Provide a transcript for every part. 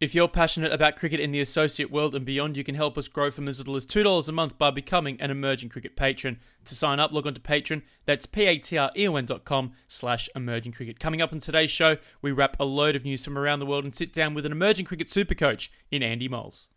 If you're passionate about cricket in the associate world and beyond, you can help us grow from as little as $2 a month by becoming an emerging cricket patron. To sign up, log on to Patreon. That's p-a-t-r-e-o-n.com slash emerging cricket. Coming up on today's show, we wrap a load of news from around the world and sit down with an emerging cricket super coach in Andy Moles.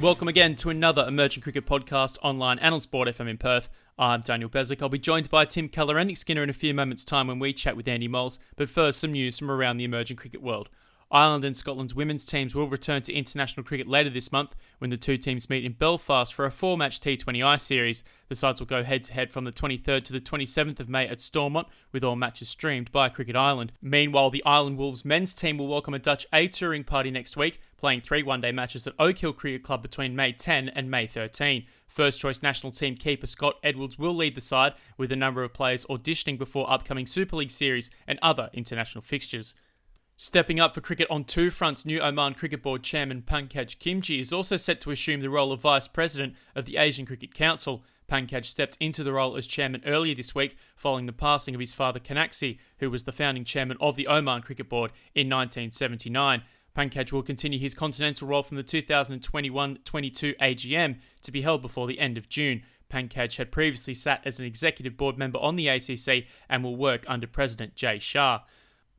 Welcome again to another Emerging Cricket podcast online and on Sport FM in Perth. I'm Daniel Beswick. I'll be joined by Tim Keller and Nick Skinner in a few moments' time when we chat with Andy Moles. But first, some news from around the emerging cricket world. Ireland and Scotland's women's teams will return to international cricket later this month when the two teams meet in Belfast for a four match T20I series. The sides will go head to head from the 23rd to the 27th of May at Stormont, with all matches streamed by Cricket Ireland. Meanwhile, the Ireland Wolves men's team will welcome a Dutch A touring party next week, playing three one day matches at Oak Hill Cricket Club between May 10 and May 13. First choice national team keeper Scott Edwards will lead the side, with a number of players auditioning before upcoming Super League series and other international fixtures. Stepping up for cricket on two fronts, new Oman Cricket Board chairman Pankaj Khimji is also set to assume the role of vice president of the Asian Cricket Council. Pankaj stepped into the role as chairman earlier this week following the passing of his father Kanaksi, who was the founding chairman of the Oman Cricket Board in 1979. Pankaj will continue his continental role from the 2021-22 AGM to be held before the end of June. Pankaj had previously sat as an executive board member on the ACC and will work under President Jay Shah.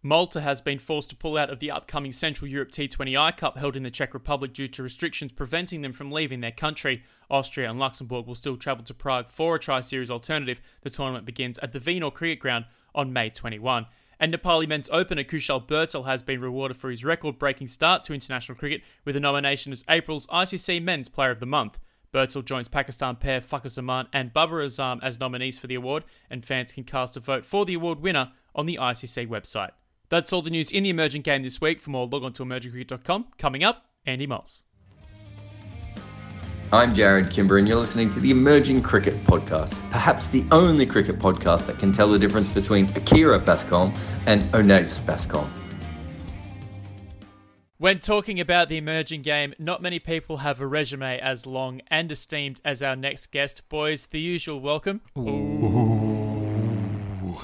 Malta has been forced to pull out of the upcoming Central Europe T20I Cup held in the Czech Republic due to restrictions preventing them from leaving their country. Austria and Luxembourg will still travel to Prague for a tri series alternative. The tournament begins at the Vinor Cricket Ground on May 21. And Nepali men's opener Kushal Bhurtel has been rewarded for his record breaking start to international cricket with a nomination as April's ICC Men's Player of the Month. Bhurtel joins Pakistan pair Fakhar Zaman and Babar Azam as nominees for the award, and fans can cast a vote for the award winner on the ICC website. That's all the news in the emerging game this week. For more, log on to emergingcricket.com. Coming up, Andy Moles. I'm Jared Kimber, and you're listening to the Emerging Cricket Podcast, perhaps the only cricket podcast that can tell the difference between Akira Bascom and Oneis Bascom. When talking about the emerging game, not many people have a resume as long and esteemed as our next guest. Boys, the usual welcome. Ooh.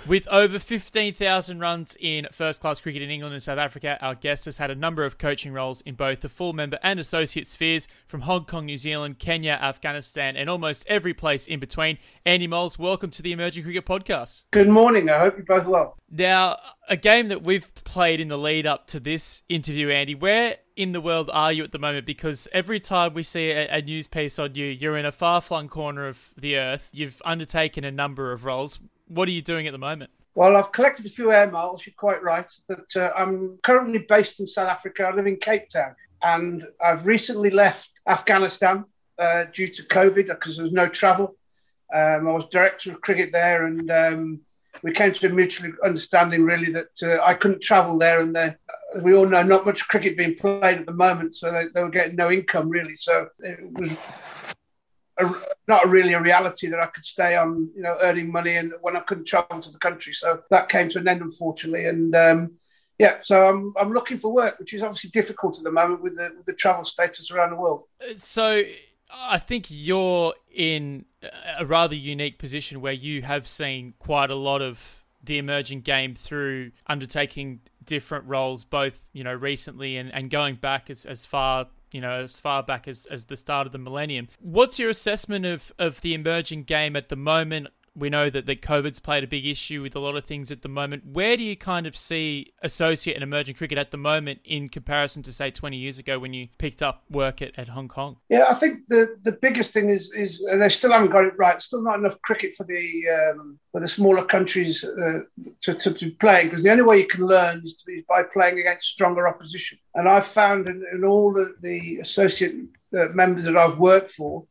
With over 15,000 runs in first class cricket in England and South Africa, our guest has had a number of coaching roles in both the full member and associate spheres from Hong Kong, New Zealand, Kenya, Afghanistan, and almost every place in between. Andy Moles, welcome to the Emerging Cricket Podcast. Good morning. I hope you're both well. Now, a game that we've played in the lead up to this interview, Andy, where in the world are you at the moment? Because every time we see a, a news piece on you, you're in a far flung corner of the earth. You've undertaken a number of roles what are you doing at the moment? Well, I've collected a few air miles, you're quite right. But uh, I'm currently based in South Africa. I live in Cape Town. And I've recently left Afghanistan uh, due to COVID because there was no travel. Um, I was director of cricket there, and um, we came to a mutual understanding, really, that uh, I couldn't travel there. And there, we all know not much cricket being played at the moment, so they, they were getting no income, really. So it was a, not really a reality that I could stay on, you know, earning money and when I couldn't travel to the country. So that came to an end, unfortunately. And um, yeah, so I'm I'm looking for work, which is obviously difficult at the moment with the with the travel status around the world. So I think you're in a rather unique position where you have seen quite a lot of the emerging game through undertaking different roles, both you know recently and, and going back as, as far you know, as far back as, as the start of the millennium. What's your assessment of, of the emerging game at the moment? We know that, that COVID's played a big issue with a lot of things at the moment. Where do you kind of see associate and emerging cricket at the moment in comparison to say 20 years ago when you picked up work at, at Hong Kong? Yeah, I think the, the biggest thing is is and they still haven't got it right. Still not enough cricket for the um, for the smaller countries uh, to, to, to play because the only way you can learn is to be by playing against stronger opposition. And I've found in, in all the, the associate uh, members that I've worked for,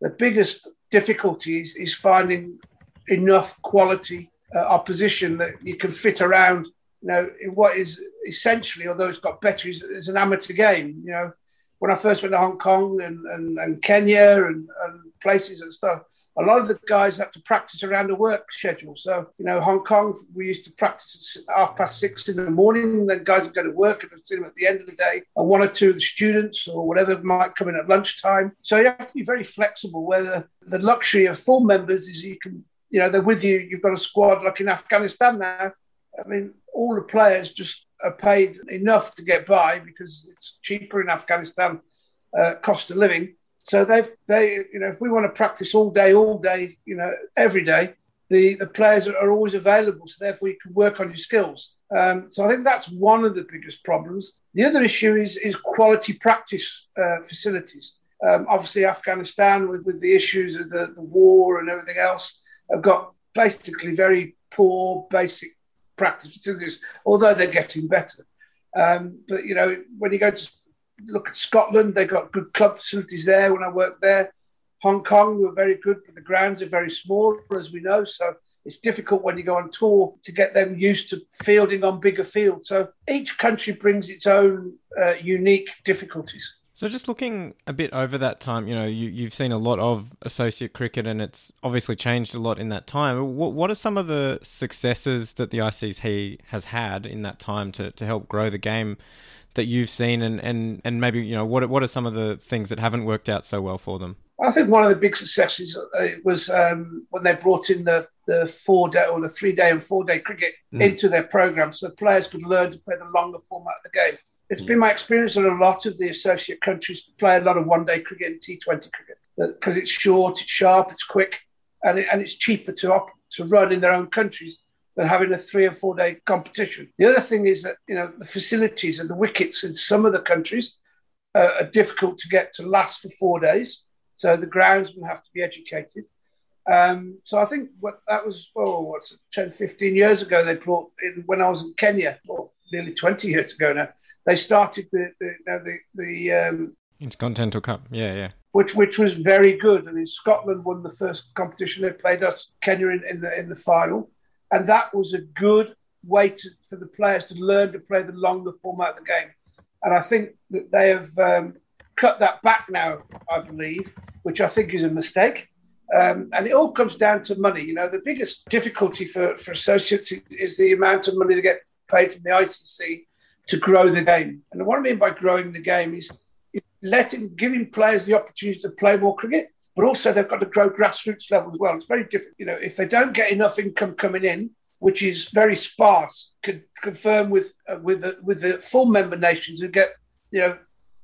the biggest difficulty is, is finding enough quality uh, opposition that you can fit around. You know, what is essentially, although it's got better, is, is an amateur game. You know, when I first went to Hong Kong and, and, and Kenya and, and places and stuff, a lot of the guys have to practice around a work schedule. So, you know, Hong Kong, we used to practice at half past six in the morning. Then guys would go to work and see them at the end of the day. And one or two of the students or whatever might come in at lunchtime. So you have to be very flexible. Where the luxury of full members is you can, you know, they're with you. You've got a squad like in Afghanistan now. I mean, all the players just are paid enough to get by because it's cheaper in Afghanistan, uh, cost of living so they've they you know if we want to practice all day, all day, you know, every day, the the players are always available. So therefore you can work on your skills. Um, so I think that's one of the biggest problems. The other issue is is quality practice uh, facilities. Um, obviously, Afghanistan with, with the issues of the, the war and everything else have got basically very poor basic practice facilities, although they're getting better. Um, but you know, when you go to look at Scotland, they've got good club facilities there when I worked there. Hong Kong were very good, but the grounds are very small, as we know. So it's difficult when you go on tour to get them used to fielding on bigger fields. So each country brings its own uh, unique difficulties. So just looking a bit over that time, you know, you, you've seen a lot of associate cricket, and it's obviously changed a lot in that time. What, what are some of the successes that the ICC has had in that time to, to help grow the game? that you've seen, and, and, and maybe you know what what are some of the things that haven't worked out so well for them? I think one of the big successes uh, was um, when they brought in the, the four day or the three day and four day cricket mm. into their program, so the players could learn to play the longer format of the game. It's been my experience that a lot of the associate countries play a lot of one day cricket and T20 cricket because it's short, it's sharp, it's quick, and, it, and it's cheaper to op- to run in their own countries than having a three or four day competition. The other thing is that you know the facilities and the wickets in some of the countries uh, are difficult to get to last for four days, so the groundsmen have to be educated. Um, so I think what that was, oh, what's it, 10, 15 years ago, they brought in when I was in Kenya, or nearly 20 years ago now, they started the, the, the, the um, Intercontinental Cup. Yeah, yeah. Which which was very good. I mean, Scotland won the first competition. They played us, Kenya, in, in the in the final. And that was a good way to, for the players to learn to play the longer format of the game. And I think that they have um, cut that back now, I believe, which I think is a mistake. Um, and it all comes down to money. You know, the biggest difficulty for, for associates is the amount of money they get paid from the ICC to grow the game. And what I mean by growing the game is letting, giving players the opportunity to play more cricket but also they've got to grow grassroots level as well. It's very different. You know, if they don't get enough income coming in, which is very sparse, could confirm with uh, with the, with the full member nations who get you know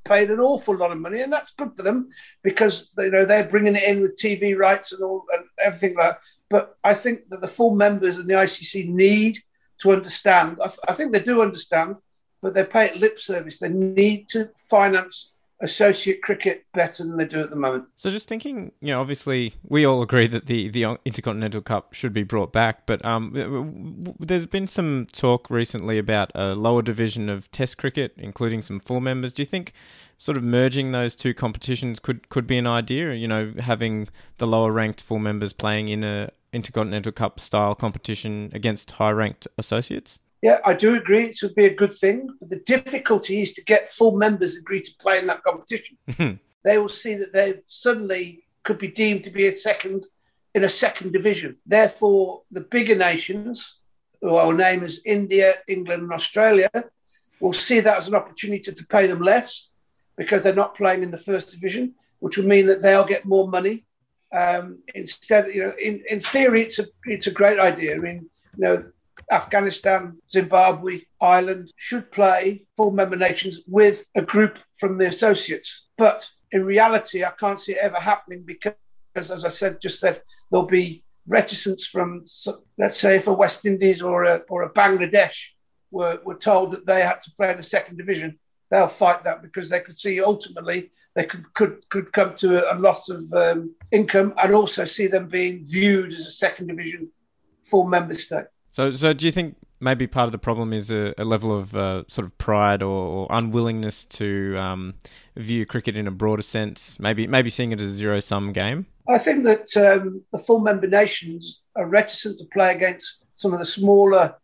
paid an awful lot of money, and that's good for them because you know they're bringing it in with TV rights and all and everything like. that. But I think that the full members and the ICC need to understand. I, th- I think they do understand, but they pay it lip service. They need to finance associate cricket better than they do at the moment. So just thinking, you know, obviously we all agree that the, the Intercontinental Cup should be brought back, but um, there's been some talk recently about a lower division of Test cricket, including some full members. Do you think sort of merging those two competitions could, could be an idea? You know, having the lower ranked full members playing in a Intercontinental Cup style competition against high ranked associates? Yeah, I do agree. It would be a good thing. But the difficulty is to get full members agree to play in that competition. Mm-hmm. they will see that they suddenly could be deemed to be a second in a second division. Therefore, the bigger nations, who I'll name as India, England, and Australia, will see that as an opportunity to pay them less because they're not playing in the first division, which will mean that they'll get more money. Um, instead, you know, in, in theory, it's a it's a great idea. I mean, you know, Afghanistan, Zimbabwe, Ireland should play full member nations with a group from the associates. But in reality, I can't see it ever happening because, as I said, just said, there'll be reticence from, let's say, if a West Indies or a, or a Bangladesh were, were told that they had to play in the second division, they'll fight that because they could see ultimately they could could, could come to a, a loss of um, income and also see them being viewed as a second division full member state. So, so do you think maybe part of the problem is a, a level of uh, sort of pride or, or unwillingness to um, view cricket in a broader sense? Maybe, maybe seeing it as a zero sum game. I think that um, the full member nations are reticent to play against some of the smaller,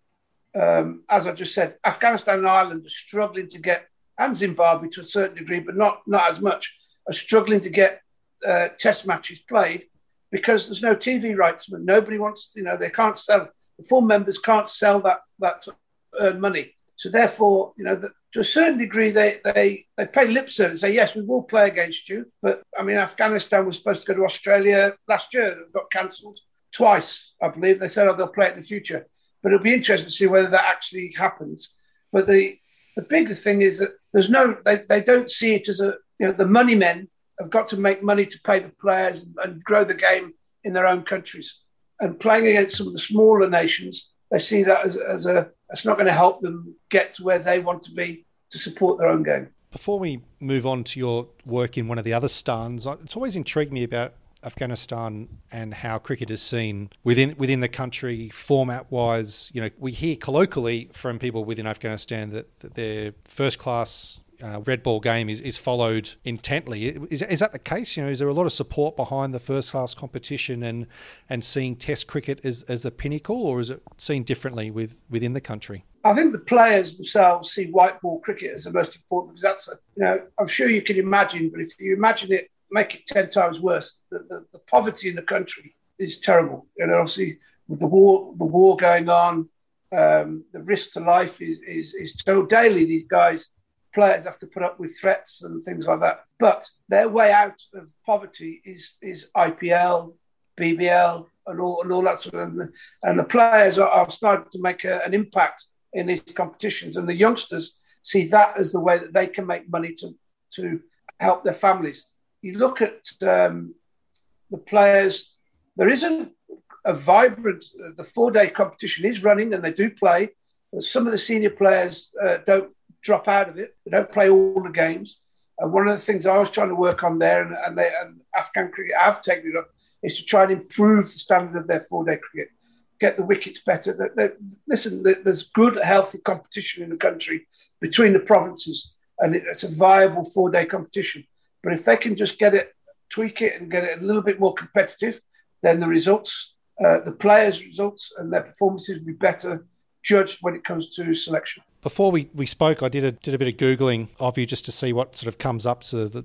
um, as I just said, Afghanistan and Ireland are struggling to get, and Zimbabwe to a certain degree, but not not as much, are struggling to get uh, test matches played because there's no TV rights. Nobody wants, you know, they can't sell. The full members can't sell that that to earn money. So therefore, you know, the, to a certain degree, they they they pay lip service. And say yes, we will play against you. But I mean, Afghanistan was supposed to go to Australia last year. It got cancelled twice, I believe. They said, oh, they'll play it in the future. But it'll be interesting to see whether that actually happens. But the the bigger thing is that there's no they, they don't see it as a you know the money men have got to make money to pay the players and, and grow the game in their own countries. And playing against some of the smaller nations, they see that as, as a it's not going to help them get to where they want to be to support their own game. Before we move on to your work in one of the other stans, uh, it's always intrigued me about Afghanistan and how cricket is seen within within the country, format wise. You know, we hear colloquially from people within Afghanistan that, that their first class uh, red ball game is, is followed intently. Is, is that the case? You know, is there a lot of support behind the first class competition and and seeing Test cricket as, as the pinnacle, or is it seen differently with within the country? I think the players themselves see white ball cricket as the most important because that's, a, you know, I'm sure you can imagine, but if you imagine it, make it 10 times worse. The, the, the poverty in the country is terrible. And obviously, with the war, the war going on, um, the risk to life is, is, is so daily. These guys players have to put up with threats and things like that. But their way out of poverty is is IPL, BBL, and all and all that sort of. thing. And the players are, are starting to make a, an impact in these competitions, and the youngsters see that as the way that they can make money to to help their families. You look at um, the players. There is a, vibrant. Uh, the four day competition is running, and they do play. Some of the senior players uh, don't drop out of it. They don't play all the games. And one of the things I was trying to work on there, and, and, they, and Afghan cricket have taken it up, is to try and improve the standard of their four-day cricket, get the wickets better. Listen, there's good, healthy competition in the country between the provinces, and it's a viable four-day competition. But if they can just get it, tweak it, and get it a little bit more competitive, then the results, uh, the players' results, and their performances will be better judged when it comes to selection. Before we, we spoke, I did a did a bit of googling of you just to see what sort of comes up to the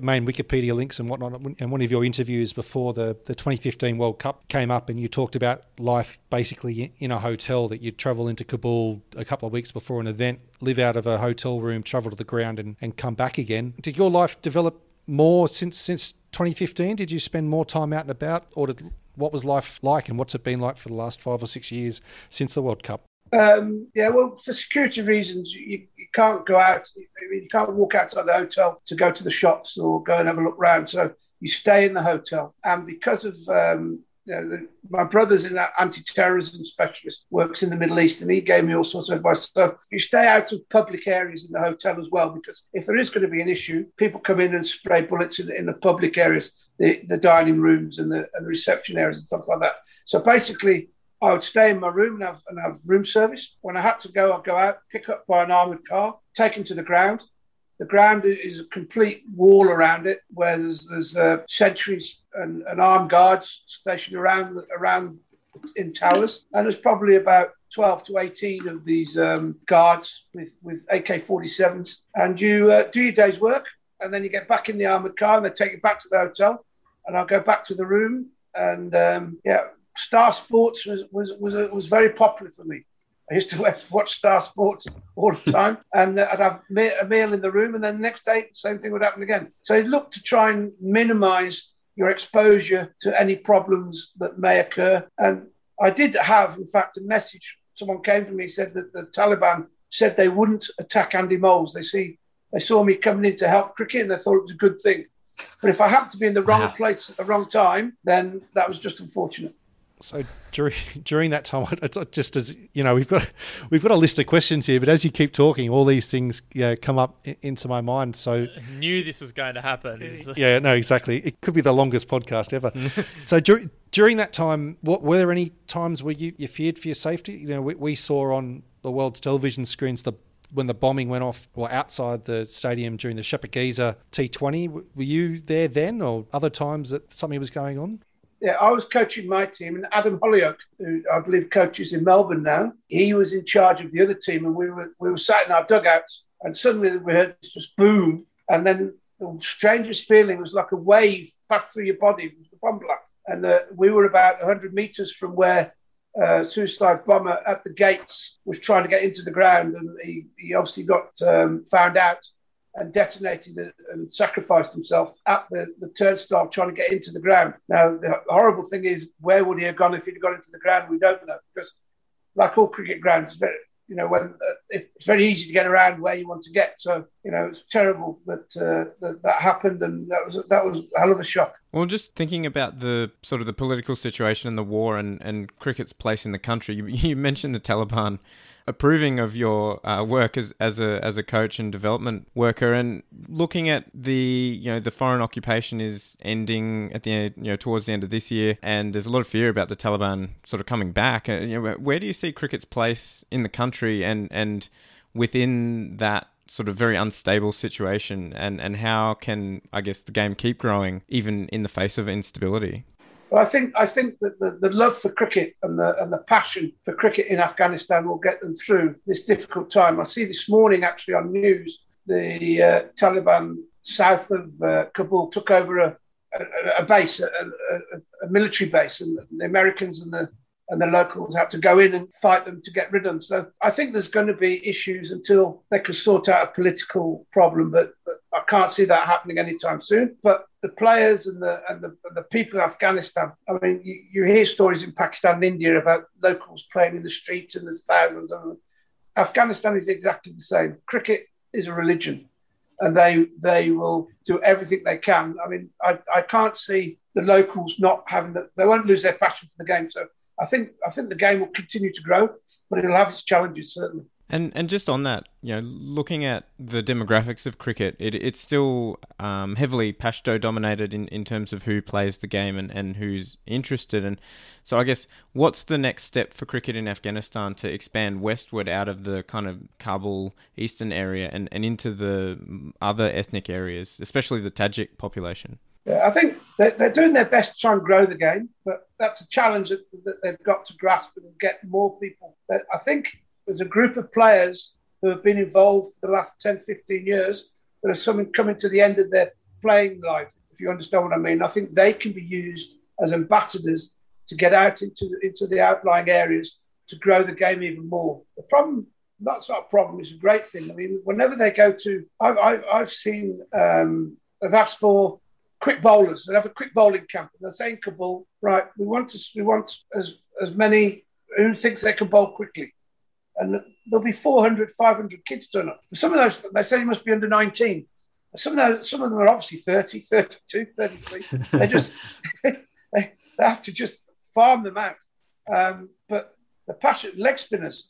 main Wikipedia links and whatnot. And one of your interviews before the, the 2015 World Cup came up, and you talked about life basically in a hotel that you'd travel into Kabul a couple of weeks before an event, live out of a hotel room, travel to the ground, and, and come back again. Did your life develop more since since 2015? Did you spend more time out and about, or did, what was life like, and what's it been like for the last five or six years since the World Cup? Um, yeah, well, for security reasons, you, you can't go out. I mean, you can't walk outside the hotel to go to the shops or go and have a look round. So you stay in the hotel. And because of um, you know, the, my brother's an anti-terrorism specialist, works in the Middle East, and he gave me all sorts of advice. So you stay out of public areas in the hotel as well, because if there is going to be an issue, people come in and spray bullets in, in the public areas, the, the dining rooms and the, and the reception areas and stuff like that. So basically, I would stay in my room and have, and have room service. When I had to go, I'd go out, pick up by an armoured car, taken to the ground. The ground is a complete wall around it where there's, there's uh, sentries and, and, armed guards stationed around around in towers. And there's probably about 12 to 18 of these um, guards with, with AK 47s. And you uh, do your day's work and then you get back in the armoured car and they take you back to the hotel. And I'll go back to the room and um, yeah, Star Sports was was was, was very popular for me. I used to watch Star Sports all the time, and uh, I'd have a meal in the room, and then the next day, same thing would happen again. So I look to try and minimise your exposure to any problems that may occur. And I did have, in fact, a message. Someone came to me said that the Taliban said they wouldn't attack Andy Moles. They see they saw me coming in to help cricket, and they thought it was a good thing. But if I happened to be in the wrong place at the wrong time, then that was just unfortunate so during during that time, it's just as you know, we've got we've got a list of questions here, but as you keep talking, all these things know, come up into my mind. So I knew this was going to happen. Uh, yeah, no, exactly. It could be the longest podcast ever. so during during that time, what were there any times where you, you feared for your safety? You know, we, we saw on the world's television screens the when the bombing went off or outside the stadium during the Shpageeza T20. Were you there then or other times that something was going on? Yeah, I was coaching my team, and Adam Hollioake, who I believe coaches in Melbourne now, he was in charge of the other team, and we were we were sat in our dugouts, and suddenly we heard this just boom, and then the strangest feeling was like a wave passed through your body, was the bomb blast, and uh, we were about 100 meters from where uh, suicide bomber at the gates was trying to get into the ground, and he, he obviously got um, found out and detonated and sacrificed himself at the, the turnstile trying to get into the ground. Now, the horrible thing is, where would he have gone if he'd gone into the ground? We don't know because, like all cricket grounds, very, you know, when uh, it's very easy to get around where you want to get. So, you know, it's terrible that uh, that, that happened, and that was that was a hell of a shock. Well, just thinking about the sort of the political situation and the war and, and cricket's place in the country, you, you mentioned the Taliban approving of your uh, work as, as a as a coach and development worker, and looking at the you know the foreign occupation is ending at the end, you know towards the end of this year, and there's a lot of fear about the Taliban sort of coming back. Uh, you know, where do you see cricket's place in the country and and within that sort of very unstable situation and, and how can I guess the game keep growing even in the face of instability? Well, I think I think that the, the love for cricket and the and the passion for cricket in Afghanistan will get them through this difficult time. I see this morning actually on news the uh, Taliban south of uh, Kabul took over a, a, a base, a, a, military base, and the Americans and the and the locals had to go in and fight them to get rid of them. So I think there's going to be issues until they can sort out a political problem, but, I can't see that happening anytime soon. But the players and the and the, and the people in Afghanistan, I mean, you, you, hear stories in Pakistan and India about locals playing in the streets and there's thousands of them. Afghanistan is exactly the same. Cricket is a religion and they they will do everything they can. I mean, I, I can't see the locals not having that. They won't lose their passion for the game. So I think I think the game will continue to grow, but it'll have its challenges certainly. And and just on that, you know, looking at the demographics of cricket, it, it's still um, heavily Pashto dominated in, in terms of who plays the game and, and who's interested. And so I guess what's the next step for cricket in Afghanistan to expand westward out of the kind of Kabul eastern area and, and into the other ethnic areas, especially the Tajik population? Yeah, I think they're, doing their best to try and grow the game, but that's a challenge that, that they've got to grasp and get more people. I think there's a group of players who have been involved for the last 10, 15 years that are some, coming to the end of their playing life, if you understand what I mean. I think they can be used as ambassadors to get out into, into the outlying areas to grow the game even more. The problem, that's not a problem, it's a great thing. I mean, whenever they go to, I've, I've, I've seen, um, they've asked for quick bowlers. They have a quick bowling camp. And they're saying Kabul, right, we want to, we want as, as many who thinks they can bowl quickly. And there'll be 400, 500 kids turn up. Some of those, they say you must be under 19. Some of those, some of them are obviously 30, 32, 33. they just, they, have to just farm them out. Um, but the passion, leg spinners,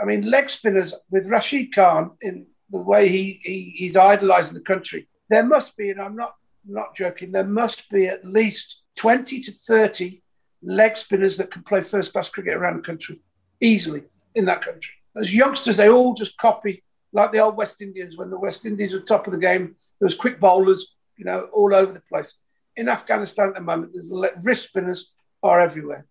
I mean, leg spinners with Rashid Khan in the way he, he he's idolizing the country. There must be, and I'm not not joking, there must be at least 20 to 30 leg spinners that can play first class cricket around the country easily in that country. As youngsters, they all just copy, like the old West Indians, when the West Indies were top of the game, there was quick bowlers, you know, all over the place. In Afghanistan at the moment, the wrist spinners are everywhere.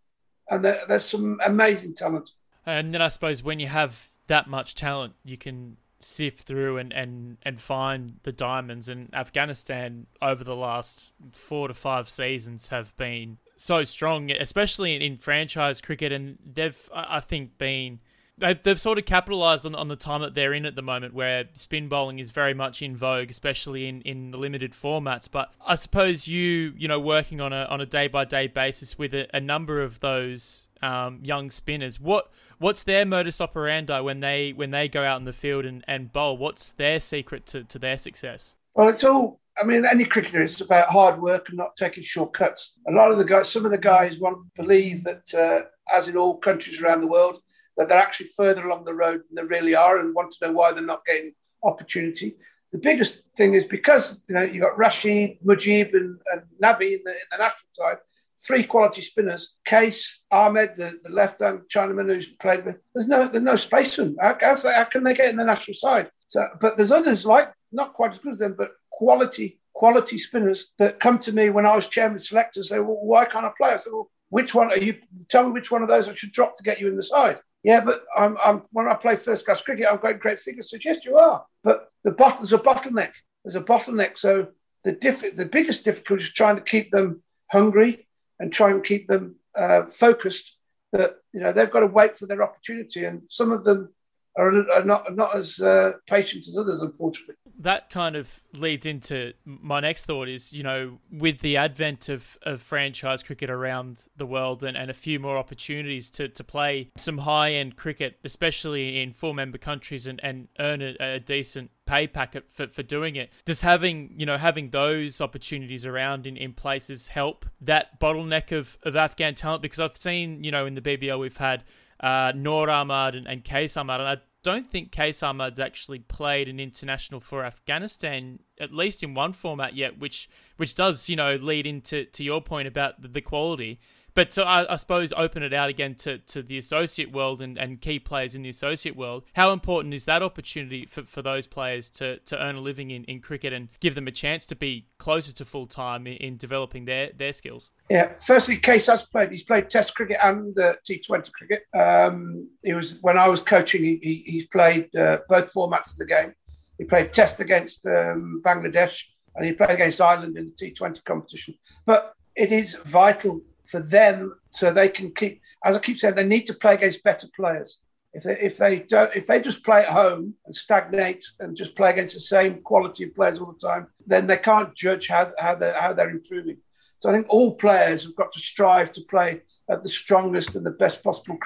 And there, there's some amazing talent. And then I suppose when you have that much talent, you can sift through and, and, and find the diamonds. And Afghanistan over the last four to five seasons have been so strong, especially in, in franchise cricket. And they've, I think, been they've, they've sort of capitalized on, on the time that they're in at the moment where spin bowling is very much in vogue especially in, in the limited formats but i suppose you you know working on a on a day by day basis with a, a number of those um, young spinners. What what's their modus operandi when they when they go out in the field and, and bowl? What's their secret to, to their success? Well, it's all. I mean, any cricketer, it's about hard work and not taking shortcuts. A lot of the guys, some of the guys, want believe that, uh, as in all countries around the world, that they're actually further along the road than they really are, and want to know why they're not getting opportunity. The biggest thing is because you know you got Rashid, Mujib, and, and Nabi in the, in the national side three quality spinners. Qais, Ahmad, the, the left hand Chinaman who's played with. There's no there's no space for them. How, how, how, can they get in the national side? So, but there's others like not quite as good as them, but quality quality spinners that come to me when I was chairman selectors. Say, well, why can't I play? I said, well, which one are you? Tell me which one of those I should drop to get you in the side. Yeah, but I'm, I'm when I play first class cricket, I'm great, great figures. So yes, you are. But the bot, there's a bottleneck. There's a bottleneck. So the diff- the biggest difficulty is trying to keep them hungry, and try and keep them uh, focused. That you know they've got to wait for their opportunity, and some of them are, are not not as uh, patient as others, unfortunately. That kind of leads into my next thought is, you know, with the advent of, of franchise cricket around the world and, and a few more opportunities to, to play some high end cricket, especially in four member countries and, and earn a, a decent pay packet for, for doing it. Does having, you know, having those opportunities around in, in places help that bottleneck of, of Afghan talent? Because I've seen, you know, in the BBL we've had uh, Noor Ahmad and, and Qais Ahmad, and I don't think Qais Ahmad's actually played an international for Afghanistan, at least in one format yet, which which does, you know, lead into to your point about the, the quality. But so I, I, suppose open it out again to, to the associate world and, and key players in the associate world. How important is that opportunity for, for those players to, to earn a living in, in cricket and give them a chance to be closer to full time in, in, developing their, their skills? Yeah, firstly, Qais has played. He's played Test cricket and uh, T20 cricket. Um, he was when I was coaching. He, he, he's played uh, both formats of the game. He played Test against um, Bangladesh and he played against Ireland in the T20 competition. But it is vital for them so they can keep as I keep saying they need to play against better players. If they if they don't if they just play at home and stagnate and just play against the same quality of players all the time, then they can't judge how how they how they're improving. So I think all players have got to strive to play at the strongest and the best possible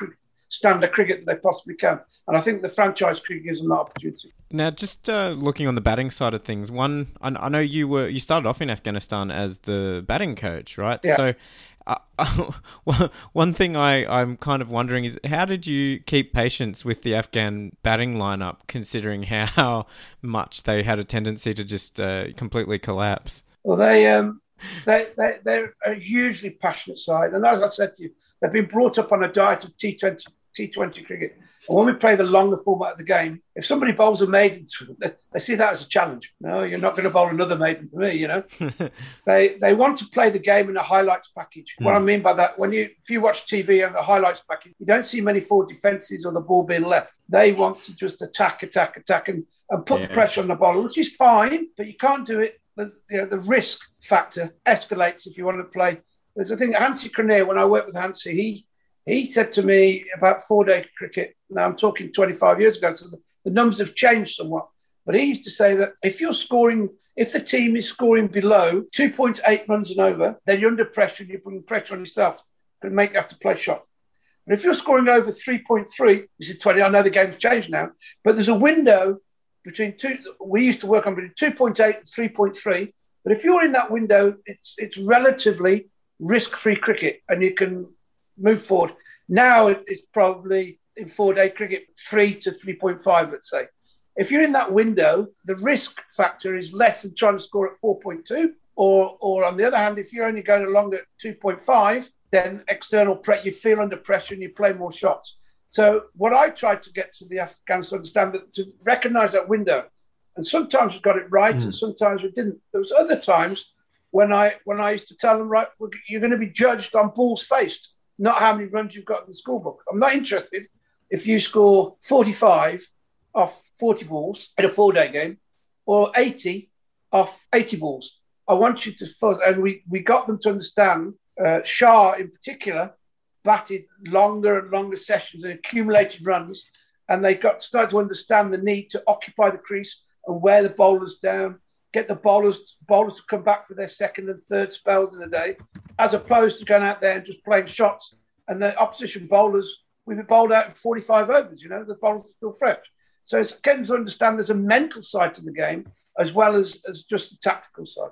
standard cricket that they possibly can. And I think the franchise cricket gives them that opportunity. Now, just uh, looking on the batting side of things, one I, I, know you were you started off in Afghanistan as the batting coach, right? Yeah. So uh, one thing I, I'm kind of wondering is how did you keep patience with the Afghan batting lineup, considering how much they had a tendency to just uh, completely collapse? Well, they, um, they, they, they're a hugely passionate side. And as I said to you, they've been brought up on a diet of T20, T20 cricket. And when we play the longer format of the game, if somebody bowls a maiden to them, they, see that as a challenge. No, you're not going to bowl another maiden for me, you know. they they want to play the game in a highlights package. Mm. What I hmm. mean by that, when you if you watch TV and the highlights package, you don't see many forward defences or the ball being left. They want to just attack, attack, attack, and, and put yeah. the pressure on the bowler, which is fine, but you can't do it. The you know the risk factor escalates if you want to play. There's a thing, Hansie Cronje, when I worked with Hansie, he he said to me about four day cricket. Now I'm talking 25 years ago, so the, the numbers have changed somewhat. But he used to say that if you're scoring, if the team is scoring below 2.8 runs and over, then you're under pressure. you're putting pressure on yourself and make you have to play shot. But if you're scoring over 3.3, which is 20, I know the game's changed now, but there's a window between two. We used to work on between 2.8 and 3.3. But if you're in that window, it's it's relatively risk-free cricket, and you can move forward. Now it's probably in four day cricket, three to 3.5, let's say. If you're in that window, the risk factor is less than trying to score at 4.2. Or, or on the other hand, if you're only going along at 2.5, then external pre- you feel under pressure and you play more shots. So what I tried to get to the Afghans to understand that to recognise that window, and sometimes we got it right, mm. and sometimes we didn't. There was other times when I when I used to tell them, right, you're going to be judged on balls faced not how many runs you've got in the scorebook. I'm not interested if you score 45 off 40 balls in a four day game or 80 off 80 balls. I want you to fuzz. And we, we got them to understand, uh, Shah in particular, batted longer and longer sessions and accumulated runs. And they got started to understand the need to occupy the crease and wear the bowlers down get the bowlers bowlers to come back for their second and third spells in the day, as opposed to going out there and just playing shots. And the opposition bowlers, we've been bowled out in 45 overs, you know, the bowlers are still fresh. So it's getting to understand there's a mental side to the game as well as, as just the tactical side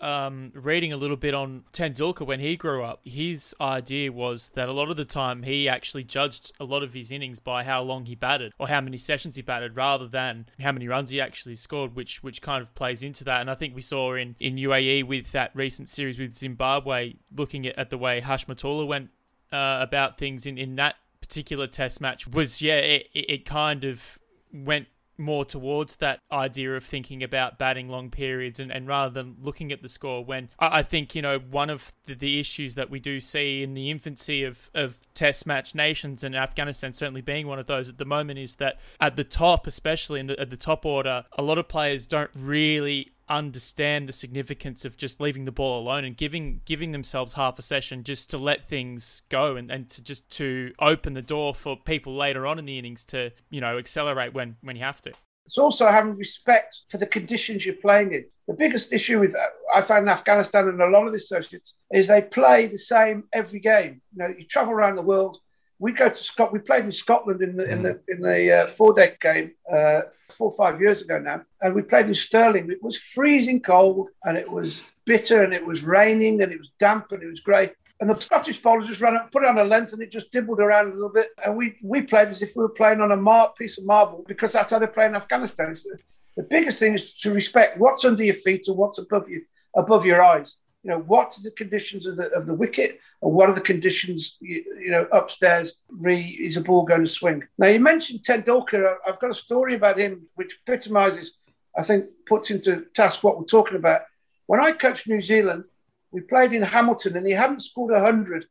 um, reading a little bit on Tendulkar when he grew up, his idea was that a lot of the time he actually judged a lot of his innings by how long he batted or how many sessions he batted rather than how many runs he actually scored, which which kind of plays into that. And I think we saw in, in UAE with that recent series with Zimbabwe, looking at, at the way Hashmatullah went uh, about things in, in that particular test match was, yeah, it, it kind of went more towards that idea of thinking about batting long periods and, and rather than looking at the score when I, I think you know one of the, the, issues that we do see in the infancy of, of test match nations and Afghanistan certainly being one of those at the moment is that at the top especially in the, at the top order a lot of players don't really understand the significance of just leaving the ball alone and giving giving themselves half a session just to let things go and, and to just to open the door for people later on in the innings to you know accelerate when when you have to. It's also having respect for the conditions you're playing in. The biggest issue with uh, I found in Afghanistan and a lot of the associates is they play the same every game. You know, you travel around the world. We go to Scotland. We played in Scotland in the in the in the uh, four day game uh, four or five years ago now, and we played in Stirling. It was freezing cold, and it was bitter, and it was raining, and it was damp, and it was grey. And the Scottish bowlers just ran up, put it on a length, and it just dibbled around a little bit. And we we played as if we were playing on a mar- piece of marble because that's how they play in Afghanistan. It's, the biggest thing is to respect what's under your feet and what's above you, above your eyes. You know, what are the conditions of the of the wicket, and what are the conditions, you, you know, upstairs? Re, is a ball going to swing? Now you mentioned Tendulkar. I've got a story about him which epitomises, I think, puts into task what we're talking about. When I coached New Zealand, we played in Hamilton and he hadn't scored 100.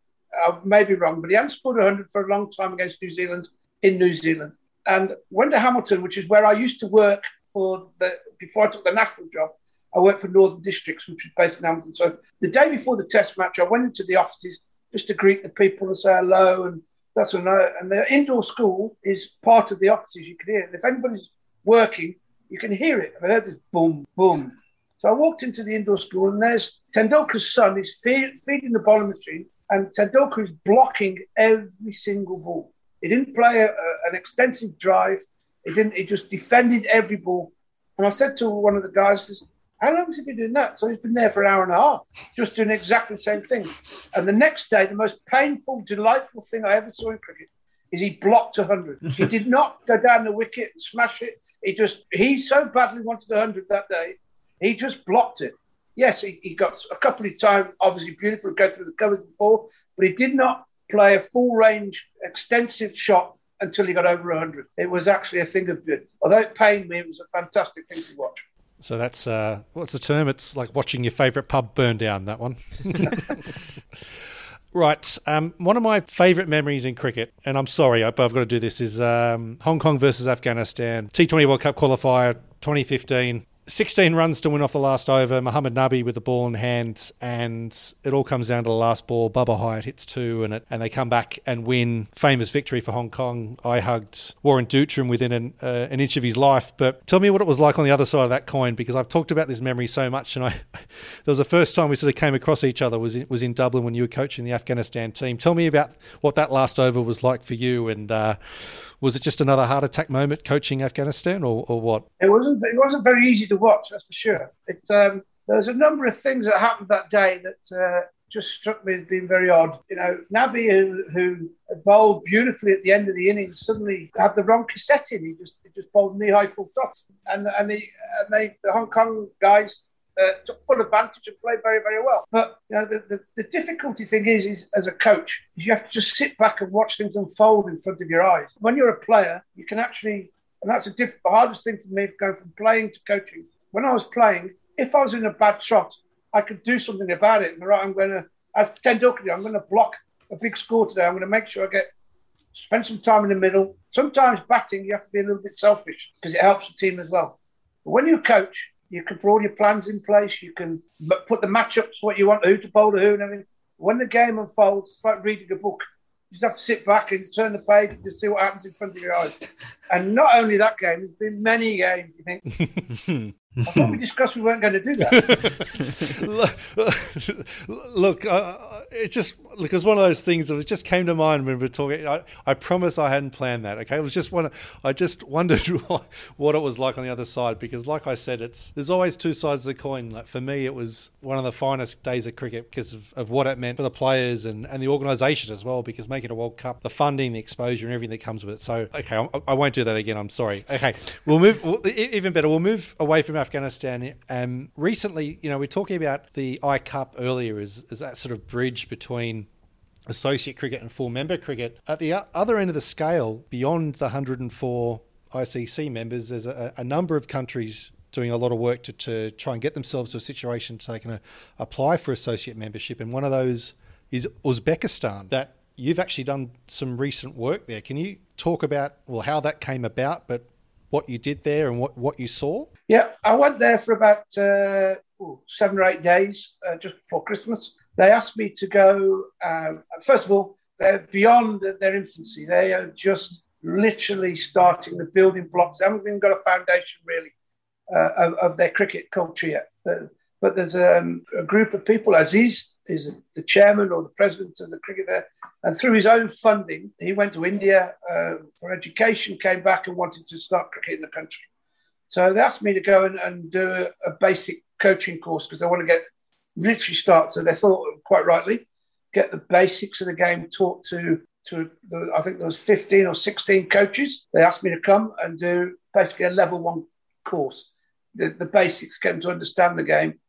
I may be wrong, but he hadn't scored 100 for a long time against New Zealand in New Zealand. And went to Hamilton, which is where I used to work for the before I took the national job. I worked for Northern Districts, which was based in Hamilton. So the day before the test match, I went into the offices just to greet the people and say hello and that's I And the indoor school is part of the offices. You can hear it. If anybody's working, you can hear it. I heard this boom, boom, so I walked into the indoor school, and there's Tendulkar's son is feed, feeding the bowling machine, and Tendulkar is blocking every single ball. He didn't play a, a, an extensive drive. He didn't. He just defended every ball. And I said to one of the guys, "How long has he been doing that?" So he's been there for an hour and a half, just doing exactly the same thing. And the next day, the most painful, delightful thing I ever saw in cricket is he blocked 100. he did not go down the wicket and smash it. He just he so badly wanted 100 that day he just blocked it. Yes, he, he got a couple of times, obviously beautiful, go through the cover ball, but he did not play a full range, extensive shot until he got over 100. It was actually a thing of good. Although it pained me, it was a fantastic thing to watch. So that's uh, what's the term? It's like watching your favourite pub burn down. That one. right. Um, one of my favourite memories in cricket, and I'm sorry, but I've got to do this, is um, Hong Kong versus Afghanistan T20 World Cup qualifier 2015. 16 runs to win off the last over. Mohammad Nabi with the ball in hand, and it all comes down to the last ball. Babar Hayat hits two, and it, and they come back and win. Famous victory for Hong Kong. I hugged Warren Dootram within an, uh, an inch of his life. But tell me what it was like on the other side of that coin, because I've talked about this memory so much, and I there was the first time we sort of came across each other was in, was in Dublin when you were coaching the Afghanistan team. Tell me about what that last over was like for you, and. Uh, was it just another heart attack moment coaching Afghanistan, or, or what? It wasn't. It wasn't very easy to watch. That's for sure. It, um, there was a number of things that happened that day that uh, just struck me as being very odd. You know, Nabi, who, who bowled beautifully at the end of the innings, suddenly had the wrong cassette in. He just he just bowled knee high full toss, and and, he, and they the Hong Kong guys uh, took full advantage and played very, very well. But you know, the, the, the, difficulty thing is, is as a coach, is you have to just sit back and watch things unfold in front of your eyes. When you're a player, you can actually, and that's a diff- the hardest thing for me going from playing to coaching. When I was playing, if I was in a bad trot, I could do something about it. Right, I'm going to, as Tendulkar, I'm going to block a big score today. I'm going to make sure I get spend some time in the middle. Sometimes batting, you have to be a little bit selfish because it helps the team as well. But when you coach, you can put all your plans in place. You can put the matchups, what you want, who to bowl to who, and everything. When the game unfolds, it's like reading a book. You just have to sit back and turn the page and just see what happens in front of your eyes. And not only that game, there's been many games. You think I thought we discussed we weren't going to do that. look, uh, it just look, it was one of those things that just came to mind when we were talking. I, I promise I hadn't planned that. Okay, it was just one. I just wondered what, what it was like on the other side because, like I said, it's there's always two sides of the coin. Like for me, it was one of the finest days of cricket because of, of what it meant for the players and, and the organisation as well. Because making a World Cup, the funding, the exposure, and everything that comes with it. So, okay, I, I won't do that again. I'm sorry. Okay, we'll move. We'll, even better, we'll move away from Afghanistan. Um, recently, you know, we're talking about the I Cup earlier Is as that sort of bridge between associate cricket and full member cricket. At the other end of the scale, beyond the 104 ICC members, there's a, a number of countries doing a lot of work to, to try and get themselves to a situation so they can apply for associate membership. And one of those is Uzbekistan, that you've actually done some recent work there. Can you talk about, well, how that came about, but what you did there and what, what you saw? Yeah, I went there for about uh, seven or eight days uh, just before Christmas. They asked me to go, um, first of all, they're beyond their infancy. They are just literally starting the building blocks. They haven't even got a foundation really uh, of, of, their cricket culture yet. but there's um, a group of people. Aziz is the chairman or the president of the cricket there, and through his own funding, he went to India uh, for education, came back and wanted to start cricket in the country. So they asked me to go and, and do a basic coaching course because they want to get literally start. So they thought quite rightly get the basics of the game taught to to I think there was 15 or 16 coaches. They asked me to come and do basically a level one course, the, the basics, them to understand the game.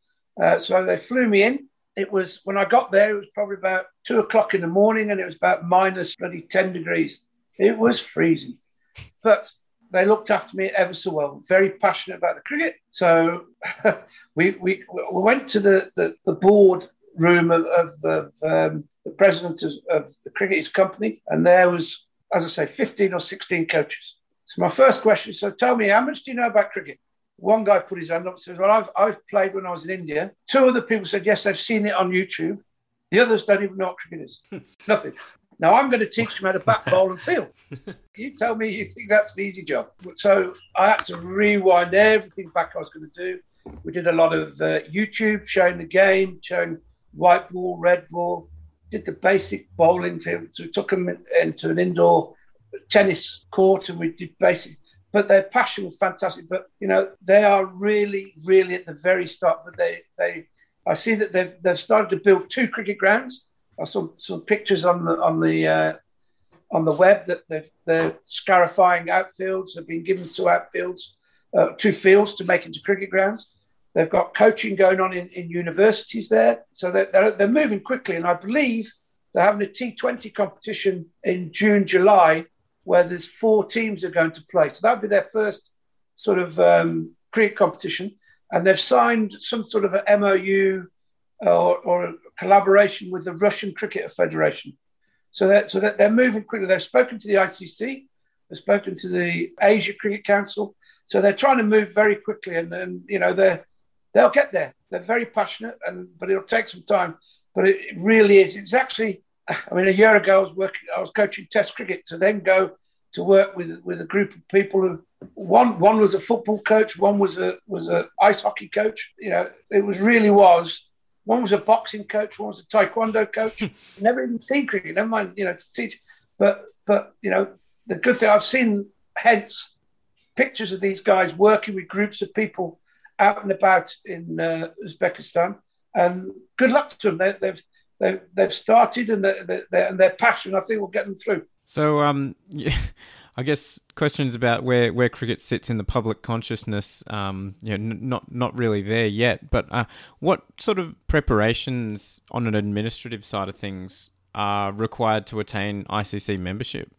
Uh, so they flew me in. It was when I got there, it was probably about two o'clock in the morning, and it was about minus bloody 10 degrees. It was freezing, but they looked after me ever so well. Very passionate about the cricket. So we, we, we went to the, the, the board room of, of the, um, the president of, of the cricketers company, and there was, as I say, 15 or 16 coaches. So my first question, so tell me, how much do you know about cricket? One guy put his hand up and said, Well, I've, I've played when I was in India. Two other people said, Yes, they've seen it on YouTube. The others don't even know what cricket is. Nothing. Now I'm going to teach them how to bat, bowl, and field. you tell me you think that's an easy job. So I had to rewind everything back I was going to do. We did a lot of uh, YouTube showing the game, showing white ball, red ball, did the basic bowling field. So we took them into an indoor tennis court and we did basic. But their passion was fantastic. But you know, they are really, really at the very start. But they, they, I see that they've they've started to build two cricket grounds I saw some pictures on the on the uh, on the web that they're, they're scarifying outfields. Have been given two outfields, uh, two fields to make into cricket grounds. They've got coaching going on in, in universities there, so they're, they're, they're moving quickly. And I believe they're having a T20 competition in June, July, where there's four teams are going to play. So that'll be their first sort of um, cricket competition. And they've signed some sort of an MOU or, or collaboration with the Russian Cricket Federation. So that so that they're moving quickly. They've spoken to the ICC, they've spoken to the Asia Cricket Council. So they're trying to move very quickly, and, and you know they they'll get there. They're very passionate, and but it'll take some time. But it, it really is. It's actually, I mean, a year ago I was working, I was coaching Test cricket to then go to work with with a group of people who one one was a football coach, one was a was a ice hockey coach. You know, it was really was one was a boxing coach, one was a taekwondo coach. never even seen cricket, never mind, you know, to teach. But but you know, the good thing I've seen hence pictures of these guys working with groups of people out and about in uh, Uzbekistan. And good luck to them. They, they've they've they've started and they're, they're, and their passion, I think, will get them through. So um. I guess questions about where, where cricket sits in the public consciousness, um, you know, n- not not really there yet. But uh, what sort of preparations on an administrative side of things are required to attain ICC membership?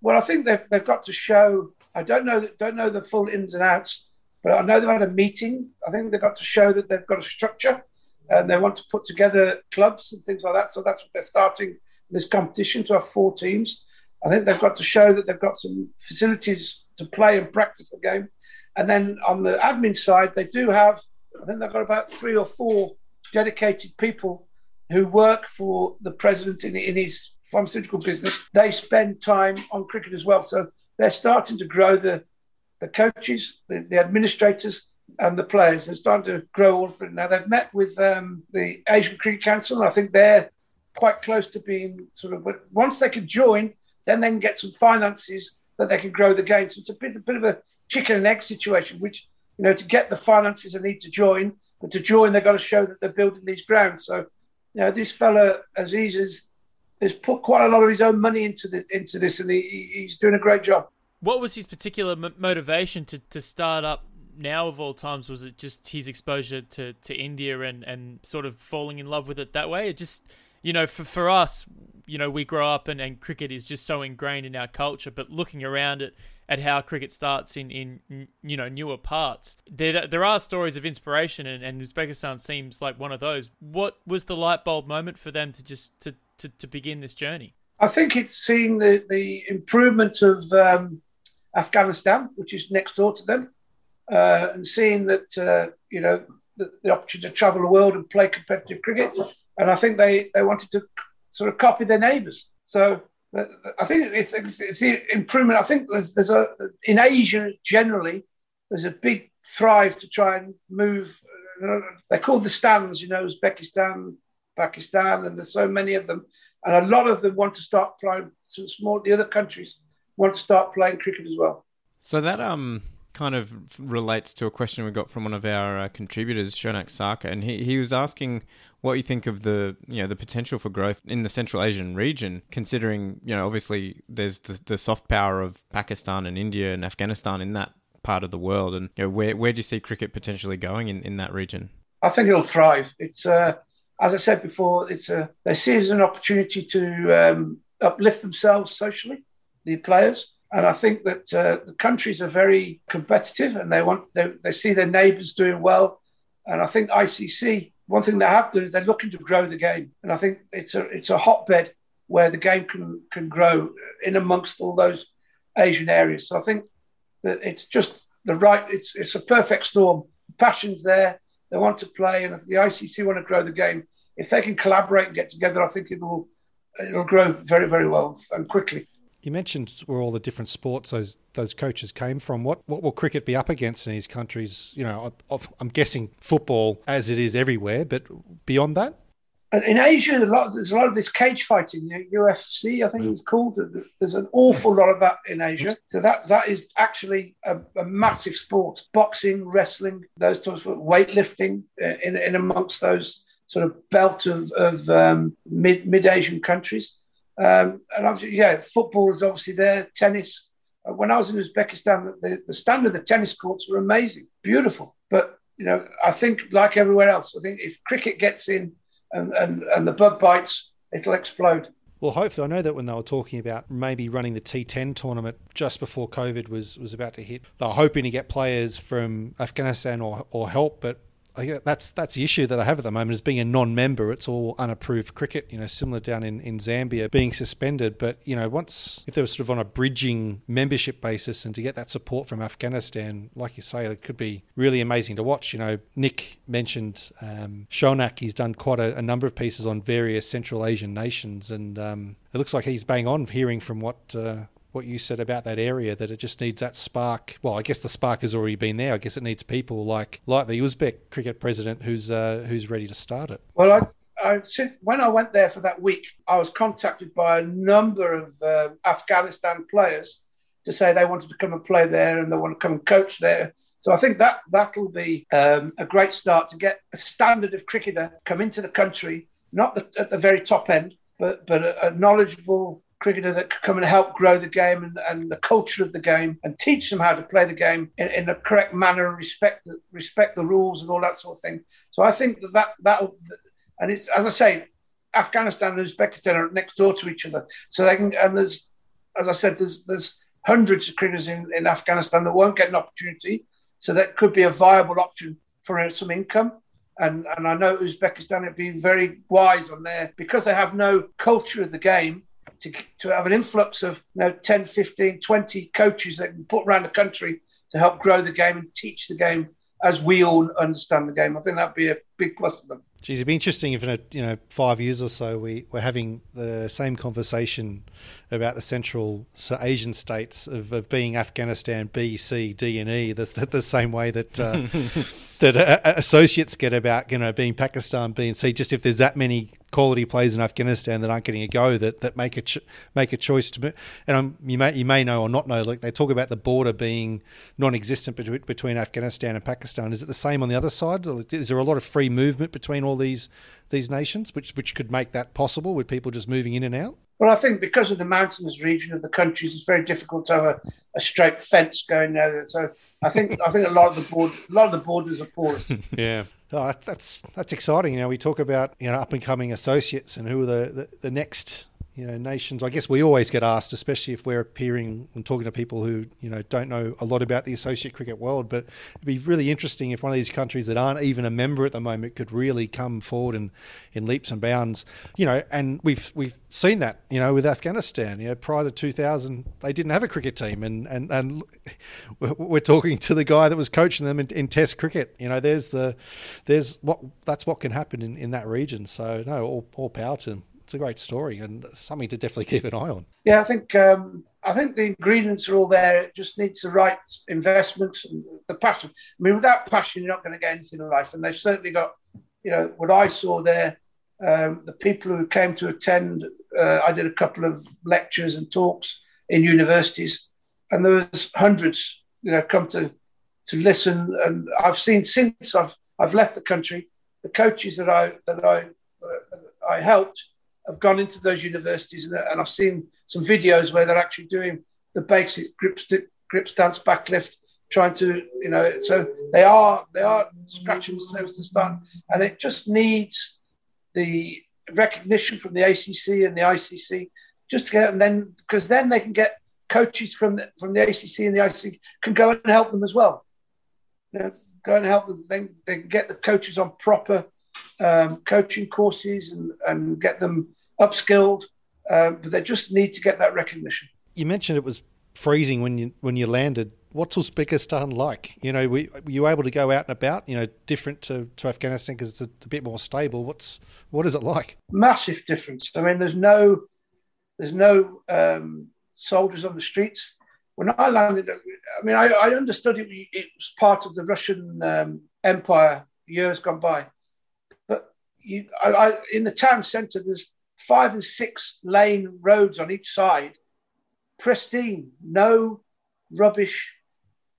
Well, I think they've, they've got to show. I don't know don't know the full ins and outs, but I know they've had a meeting. I think they've got to show that they've got a structure, and they want to put together clubs and things like that. So that's what they're starting this competition to have four teams I think they've got to show that they've got some facilities to play and practice the game. And then on the admin side, they do have, I think they've got about three or four dedicated people who work for the president in, in his pharmaceutical business. They spend time on cricket as well. So they're starting to grow the, the coaches, the, the administrators, and the players. They're starting to grow all of it. Now they've met with um, the Asian Cricket Council, and I think they're quite close to being sort of. Once they can join, then they can get some finances that they can grow the game. So it's a bit, a bit of a chicken and egg situation, which, you know, to get the finances, they need to join. But to join, they've got to show that they're building these grounds. So, you know, this fella, Aziz, has, has put quite a lot of his own money into, the, into this, and he, he's doing a great job. What was his particular m- motivation to, to start up now of all times? Was it just his exposure to, to India and, and sort of falling in love with it that way? It just, you know, for, for us, you know, we grow up and, and cricket is just so ingrained in our culture. But looking around at, at how cricket starts in, in you know newer parts, there there are stories of inspiration, and, and Uzbekistan seems like one of those. What was the light bulb moment for them to just to, to, to begin this journey? I think it's seeing the, the improvement of um, Afghanistan, which is next door to them, uh, and seeing that uh, you know the, the, opportunity to travel the world and play competitive cricket, and I think they they wanted to sort of copy their neighbours. So uh, I think it's, it's, it's improvement. I think there's there's a in Asia generally there's a big thrive to try and move. They're called the stands, you know, Uzbekistan, Pakistan, and there's so many of them, and a lot of them want to start playing. Small, the other countries want to start playing cricket as well. So that um kind of relates to a question we got from one of our uh, contributors, Shonak Sarkar, and he, he was asking what you think of the you know the potential for growth in the Central Asian region, considering you know obviously there's the, the soft power of Pakistan and India and Afghanistan in that part of the world, and you know where where do you see cricket potentially going in, in that region? I think it'll thrive. It's uh, as I said before, it's a they see it as an opportunity to um, uplift themselves socially, the players. And I think that uh, the countries are very competitive and they want they, they see their neighbours doing well. And I think ICC, one thing they have done is they're looking to grow the game. And I think it's a it's a hotbed where the game can can grow in amongst all those Asian areas. So I think that it's just the right. It's it's a perfect storm. passion's there. They want to play, and if the ICC want to grow the game, if they can collaborate and get together, I think it will it'll grow very very well and quickly. You mentioned where all the different sports those those coaches came from. What what will cricket be up against in these countries? You know, I'm guessing football as it is everywhere, but beyond that. In Asia, a lot, there's a lot of this cage fighting, UFC, I think it's called. There's an awful lot of that in Asia. So that that is actually a, a massive sport. Boxing, wrestling, those types of weightlifting uh, in, in amongst those sort of belt of, of um, mid mid Asian countries. Um, and obviously, yeah, football is obviously there, tennis. Uh, when I was in Uzbekistan, the, the standard of the tennis courts were amazing, beautiful. But, you know, I think like everywhere else, I think if cricket gets in and, and, and the bug bites, it'll explode. Well, hopefully, I know that when they were talking about maybe running the T10 tournament just before COVID was, was about to hit, they were hoping to get players from Afghanistan or, or help, but I that's that's the issue that I have at the moment is being a non-member. It's all unapproved cricket, you know, similar down in, in Zambia being suspended. But you know, once if they were sort of on a bridging membership basis and to get that support from Afghanistan, like you say, it could be really amazing to watch. You know, Nick mentioned um, Shonak. He's done quite a, a, number of pieces on various Central Asian nations, and um, it looks like he's bang on hearing from what uh, what you said about that area that it just needs that spark. Well, I guess the spark has already been there. I guess it needs people like like the Uzbek cricket president who's uh, who's ready to start it. Well, I. I, when I went there for that week, I was contacted by a number of uh, Afghanistan players to say they wanted to come and play there and they want to come and coach there. So I think that that'll be um, a great start to get a standard of cricketer come into the country, not the, at the very top end, but but a, a knowledgeable cricketer that could come and help grow the game and, and the culture of the game and teach them how to play the game in, in a correct manner and respect the, respect the rules and all that sort of thing. So I think that that, that and it's as I say, Afghanistan and Uzbekistan are next door to each other, so they can and there's as I said, there's there's hundreds of cricketers in, in Afghanistan that won't get an opportunity, so that could be a viable option for uh, some income. And, and I know Uzbekistan have been very wise on there because they have no culture of the game to, to have an influx of you know 10 15 20 coaches that can put around the country to help grow the game and teach the game as we all understand the game. I think that'd be a big plus for them. Geez, it'd be interesting if in a you know five years or so we we're having the same conversation about the Central Asian states of, of being Afghanistan B, C, D, and E, the, the, the same way that uh, that uh, associates get about you know being Pakistan B and C. Just if there's that many quality players in Afghanistan that aren't getting a go that, that make a ch- make a choice to and I'm, you may you may know or not know like they talk about the border being non-existent between, between Afghanistan and Pakistan is it the same on the other side is there a lot of free movement between all these these nations which which could make that possible with people just moving in and out well, I think because of the mountainous region of the countries, it's very difficult to have a, a straight fence going there. So I think I think a lot of the board, a lot of the borders are porous. yeah. Oh, that's that's exciting. You know, we talk about you know up and coming associates and who are the, the, the next you know nations. I guess we always get asked, especially if we're appearing and talking to people who you know don't know a lot about the associate cricket world. But it'd be really interesting if one of these countries that aren't even a member at the moment could really come forward and in leaps and bounds. You know, and we've we've seen that you know with Afghanistan. You know, prior to 2000, they didn't have a cricket team, and and and we're talking to the guy that was coaching them in, in Test cricket. You know, there's the there's what that's what can happen in, in that region. So no, all, all power to them it's a great story and something to definitely keep an eye on. Yeah, I think um, I think the ingredients are all there. It just needs the right investment and the passion. I mean, without passion, you're not going to get anything in life. And they've certainly got, you know, what I saw there. Um, the people who came to attend, uh, I did a couple of lectures and talks in universities, and there was hundreds, you know, come to to listen. And I've seen since I've I've left the country, the coaches that I that I uh, I helped have gone into those universities and, and I've seen some videos where they're actually doing the basic grip stick, grip stance backlift, trying to, you know, so they are they are scratching the surface to start, and it just needs the recognition from the ACC and the ICC just to get, and then because then they can get coaches from the, from the ACC and the ICC can go and help them as well. You know, go and help them. Then they can get the coaches on proper um, coaching courses and, and get them upskilled, um, but they just need to get that recognition. You mentioned it was freezing when you when you landed. What's Uzbekistan like? You know, were, were you able to go out and about? You know, different to, to Afghanistan because it's a, a, bit more stable. What's what is it like? Massive difference. I mean, there's no there's no um, soldiers on the streets. When I landed, I mean, I, I understood it, it was part of the Russian um, Empire years gone by you, I, I, in the town centre, there's five and six lane roads on each side, pristine, no rubbish.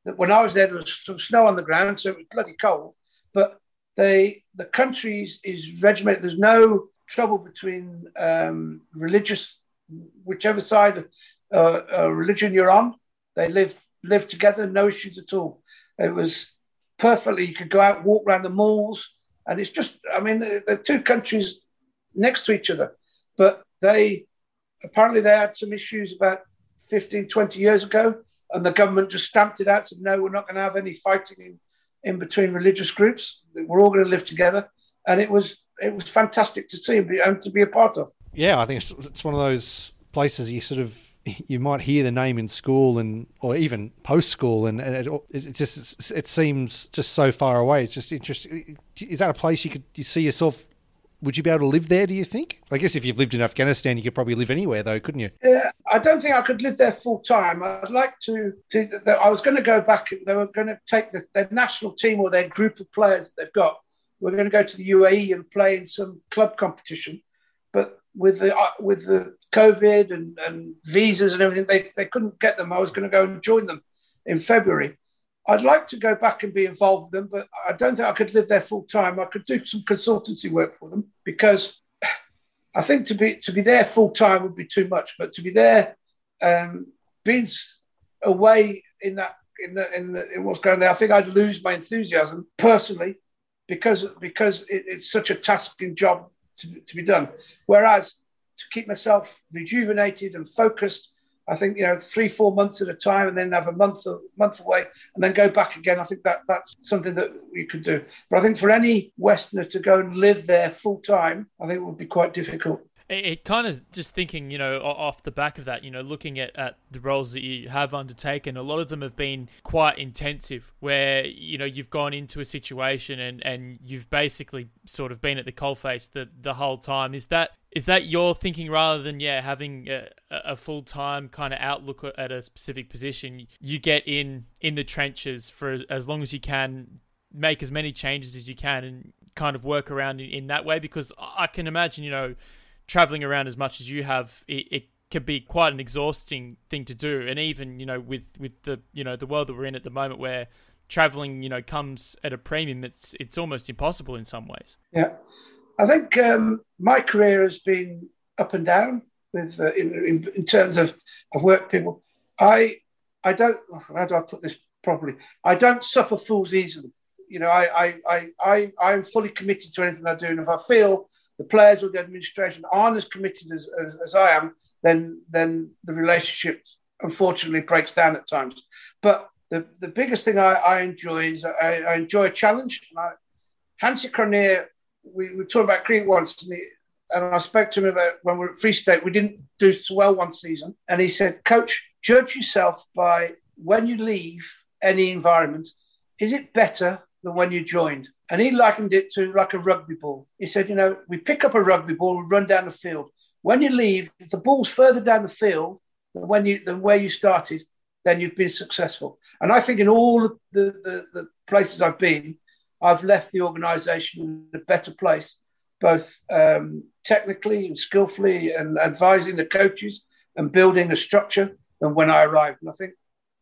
That when I was there, there was some snow on the ground, so it was bloody cold. But they, the country is, is regimented. There's no trouble between um, religious, whichever side uh, uh, religion you're on. They live live together, no issues at all. It was perfectly. You could go out, walk around the malls and it's just, I mean, the two countries next to each other, but they apparently they had some issues about 15, 20 years ago, and the government just stamped it out, said, no, we're not going to have any fighting in, in between religious groups. We're all going to live together. And it was it was fantastic to see and to be a part of. Yeah, I think it's, it's one of those places you sort of you might hear the name in school and or even post school and, and it, it, just it seems just so far away. It's just interesting is that a place you could you see yourself would you be able to live there do you think? I guess if you've lived in afghanistan you could probably live anywhere though couldn't you? Yeah i don't think i could live there full time. I'd like to, i was going to go back they were going to take the, their national team or their group of players that they've got. We're going to go to the uae and play in some club competition but with the uh, with the COVID and, and visas and everything, they, they couldn't get them. I was going to go and join them in February. I'd like to go back and be involved with them, but I don't think I could live there full time. I could do some consultancy work for them because I think to be to be there full time would be too much. But to be there, um, being away in that in, the, in, the, in what's going there, I think I'd lose my enthusiasm personally because because it, it's such a tasking job to, to be done. Whereas to keep myself rejuvenated and focused, I think you know three four months at a time, and then have a month a month away, and then go back again. I think that that's something that we could do. But I think for any Westerner to go and live there full time, I think it would be quite difficult it, it kind of just thinking, you know, off the back of that, you know, looking at, at the roles that you have undertaken, a lot of them have been quite intensive where, you know, you've gone into a situation and, and you've basically sort of been at the coalface the, the whole time. Is that is that your thinking rather than yeah having a, a full time kind of outlook at a specific position? You get in in the trenches for as long as you can, make as many changes as you can, and kind of work around in, in that way. Because I can imagine, you know traveling around as much as you have, it, it can be quite an exhausting thing to do. And even you know with with the you know the world that we're in at the moment, where traveling you know comes at a premium, it's it's almost impossible in some ways. Yeah, I think um, my career has been up and down with uh, in, in, in terms of of work people. I I don't how do I put this properly? I don't suffer fools easily. You know, I I I I I'm fully committed to anything I do, and if I feel the players or the administration aren't as committed as, as, as I am, then then the relationship unfortunately breaks down at times. But the, the biggest thing I, I enjoy is I, I, enjoy a challenge. And I, Hansi Cronje, we, we about cricket once, and, he, and I spoke to him about when we were at Free State, we didn't do so well one season. And he said, Coach, judge yourself by when you leave any environment, is it better than when you joined? And he likened it to like a rugby ball. He said, you know, we pick up a rugby ball, we run down the field. When you leave, if the ball's further down the field than when you than where you started, then you've been successful. And I think in all the, the, the places I've been, I've left the organisation in a better place, both um, technically and skillfully, and advising the coaches and building a structure than when I arrived. And I think,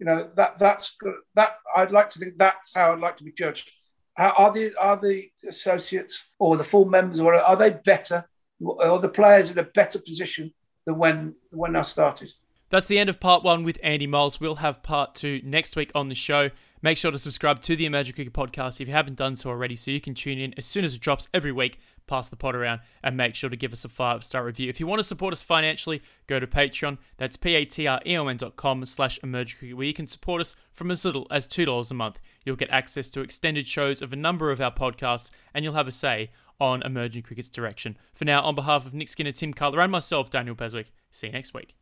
you know, that that's that. I'd like to think that's how I'd like to be judged. Are the are the associates or the full members, or are they better? Or the players in a better position than when when I started? That's the end of part one with Andy Moles. We'll have part two next week on the show. Make sure to subscribe to the Emerging Cricket Podcast if you haven't done so already, so you can tune in as soon as it drops every week. Pass the pot around and make sure to give us a five star review. If you want to support us financially, go to Patreon. That's patreon.com slash emerging cricket, where you can support us from as little as $2 a month. You'll get access to extended shows of a number of our podcasts, and you'll have a say on emerging cricket's direction. For now, on behalf of Nick Skinner, Tim Cutler, and myself, Daniel Beswick, see you next week.